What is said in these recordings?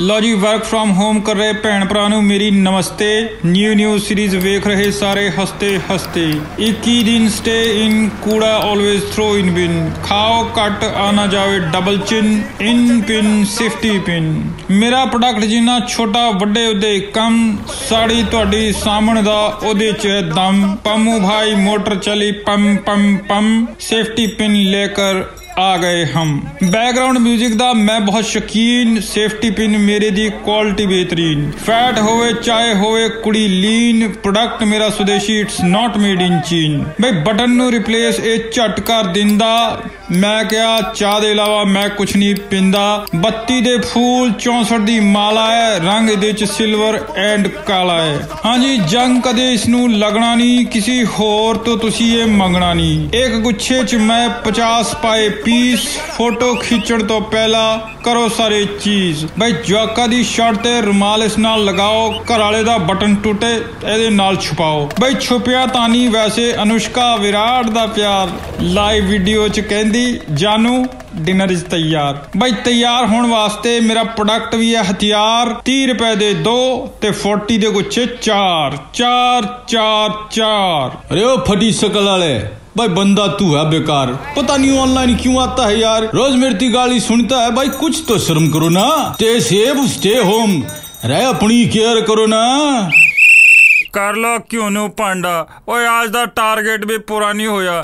ਲਓ ਜੀ work from home ਕਰ ਰਹੇ ਭੈਣ ਭਰਾ ਨੂੰ ਮੇਰੀ ਨਮਸਤੇ। ਨਿਊ ਨਿਊ ਸੀਰੀਜ਼ ਵੇਖ ਰਹੇ ਸਾਰੇ ਹਸਤੇ ਹਸਤੇ 21 ਦਿਨ ਸਟੇ ਇਨ ਕੂੜਾ ਆਲਵੇਸ ਥਰੋ ਇਨ ਬਿਨ ਖਾਓ ਕੱਟ ਆ ਨਾ ਜਾਵੇ double chin in pin safety pin ਮੇਰਾ ਪ੍ਰੋਡਕਟ ਜਿੰਨਾ ਛੋਟਾ, ਵੱਡੇ ਉਹਦੇ ਕੰਮ, ਸਾੜੀ ਤੁਹਾਡੀ ਸਾਹਮਣ ਦਾ, ਉਹਦੇ ਚ ਹੈ ਦਮ। ਪੰਮੂ ਭਾਈ ਮੋਟਰ ਚਲੀ, ਪਮ ਪਮ ਪਮ। ਸੇਫਟੀ ਪਿਨ ਲੇਕਰ ਆ ਗਏ ਹਮ। ਬੈਕਗ੍ਰਾਉਂਡ 뮤직 ਦਾ ਮੈਂ ਬਹੁਤ ਸ਼ੌਕੀਨ ਸੇਫਟੀ ਪਿਨ ਮੇਰੇ ਦੀ ਕੁਆਲਿਟੀ ਬਿਹਤਰੀਨ। ਫੈਟ ਹੋਵੇ, ਚਾਹੇ ਹੋਵੇ, ਕੁੜੀ ਲੀਨ ਪ੍ਰੋਡਕਟ ਮੇਰਾ ਸੁਦੇਸ਼ੀ ਇਟਸ ਨਾਟ ਮੇਡ ਇਨ ਚੀਨ ਬਈ ਬਟਨ ਨੂੰ ਰਿਪਲੇਸ ਇਹ ਝਟ ਕਰ ਦਿੰਦਾ। ਮੈਂ ਕਿਹਾ, ਚਾਹ ਦੇ ਇਲਾਵਾ ਮੈਂ ਕੁਛ ਨਹੀਂ ਪਿੰਦਾ। 32 ਦੇ ਫੂਲ 64 ਦੀ ਮਾਲਾ ਹੈ, ਰੰਗ ਇਹਦੇ ਚ ਸਿਲਵਰ ਐਂਡ ਕਾਲਾ ਹੈ। ਹਾਂਜੀ, ਜੰਗ ਕਦੇ ਇਸ ਨੂੰ ਲੱਗਣਾ ਨਹੀਂ, ਕਿਸੇ ਹੋਰ ਤੋਂ ਤੁਸੀਂ ਇਹ ਮੰਗਣਾ ਨਹੀਂ। ਇੱਕ ਗੁੱਛੇ ਚ ਮੈਂ 50 ਪਾਏ ਪੀਸ ਫੋਟੋ ਖਿੱਚਣ ਤੋਂ ਪਹਿਲਾਂ ਕਰੋ ਸਾਰੇ ਚੀਜ਼। ਬਈ ਜਵਾਕਾ ਦੀ ਸ਼ਰਟ ਤੇ ਰੁਮਾਲ ਇਸ ਨਾਲ ਲਗਾਓ, ਘਰ ਵਾਲੇ ਦਾ ਬਟਨ ਟੁੱਟੇ, ਇਹਦੇ ਨਾਲ ਛੁਪਾਓ। ਬਈ ਛੁਪਿਆ ਤਾਂ ਨਹੀਂ ਵੈਸੇ, ਅਨੁਸ਼ਕਾ ਵਿਰਾਟ ਦਾ ਪਿਆਰ। ਲਾਈਵ ਵੀਡੀਓ 'ਚ ਕਹਿੰਦੀ, ਜਾਨੂ ਡਿਨਰ ਇਜ਼ ਤਿਆਰ। ਬਈ ਤਿਆਰ ਹੋਣ ਵਾਸਤੇ ਮੇਰਾ ਪ੍ਰੋਡਕਟ ਵੀ ਹੈ ਹਥਿਆਰ 30 ਰੁਪਏ ਦੇ ਦੋ ਤੇ 40 ਦੇ ਗੁੱਛੇ 4 4 4 4 ਅਰੇ ਉਹ ਫਟੀ ਸ਼ਕਲ ਵਾਲੇ। भाई बंदा तू है बेकार। पता नहीं ऑनलाइन क्यों आता है यार। रोज मेरी ती गाली सुनता है। भाई कुछ तो शर्म करो ना। स्टे सेफ़ स्टे होम रह अपनी केयर करो ना। कर लो क्यों नो पांडा? और आज दा टारगेट भी पूरा नहीं होया।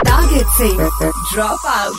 टारगेट से ड्रॉप आउट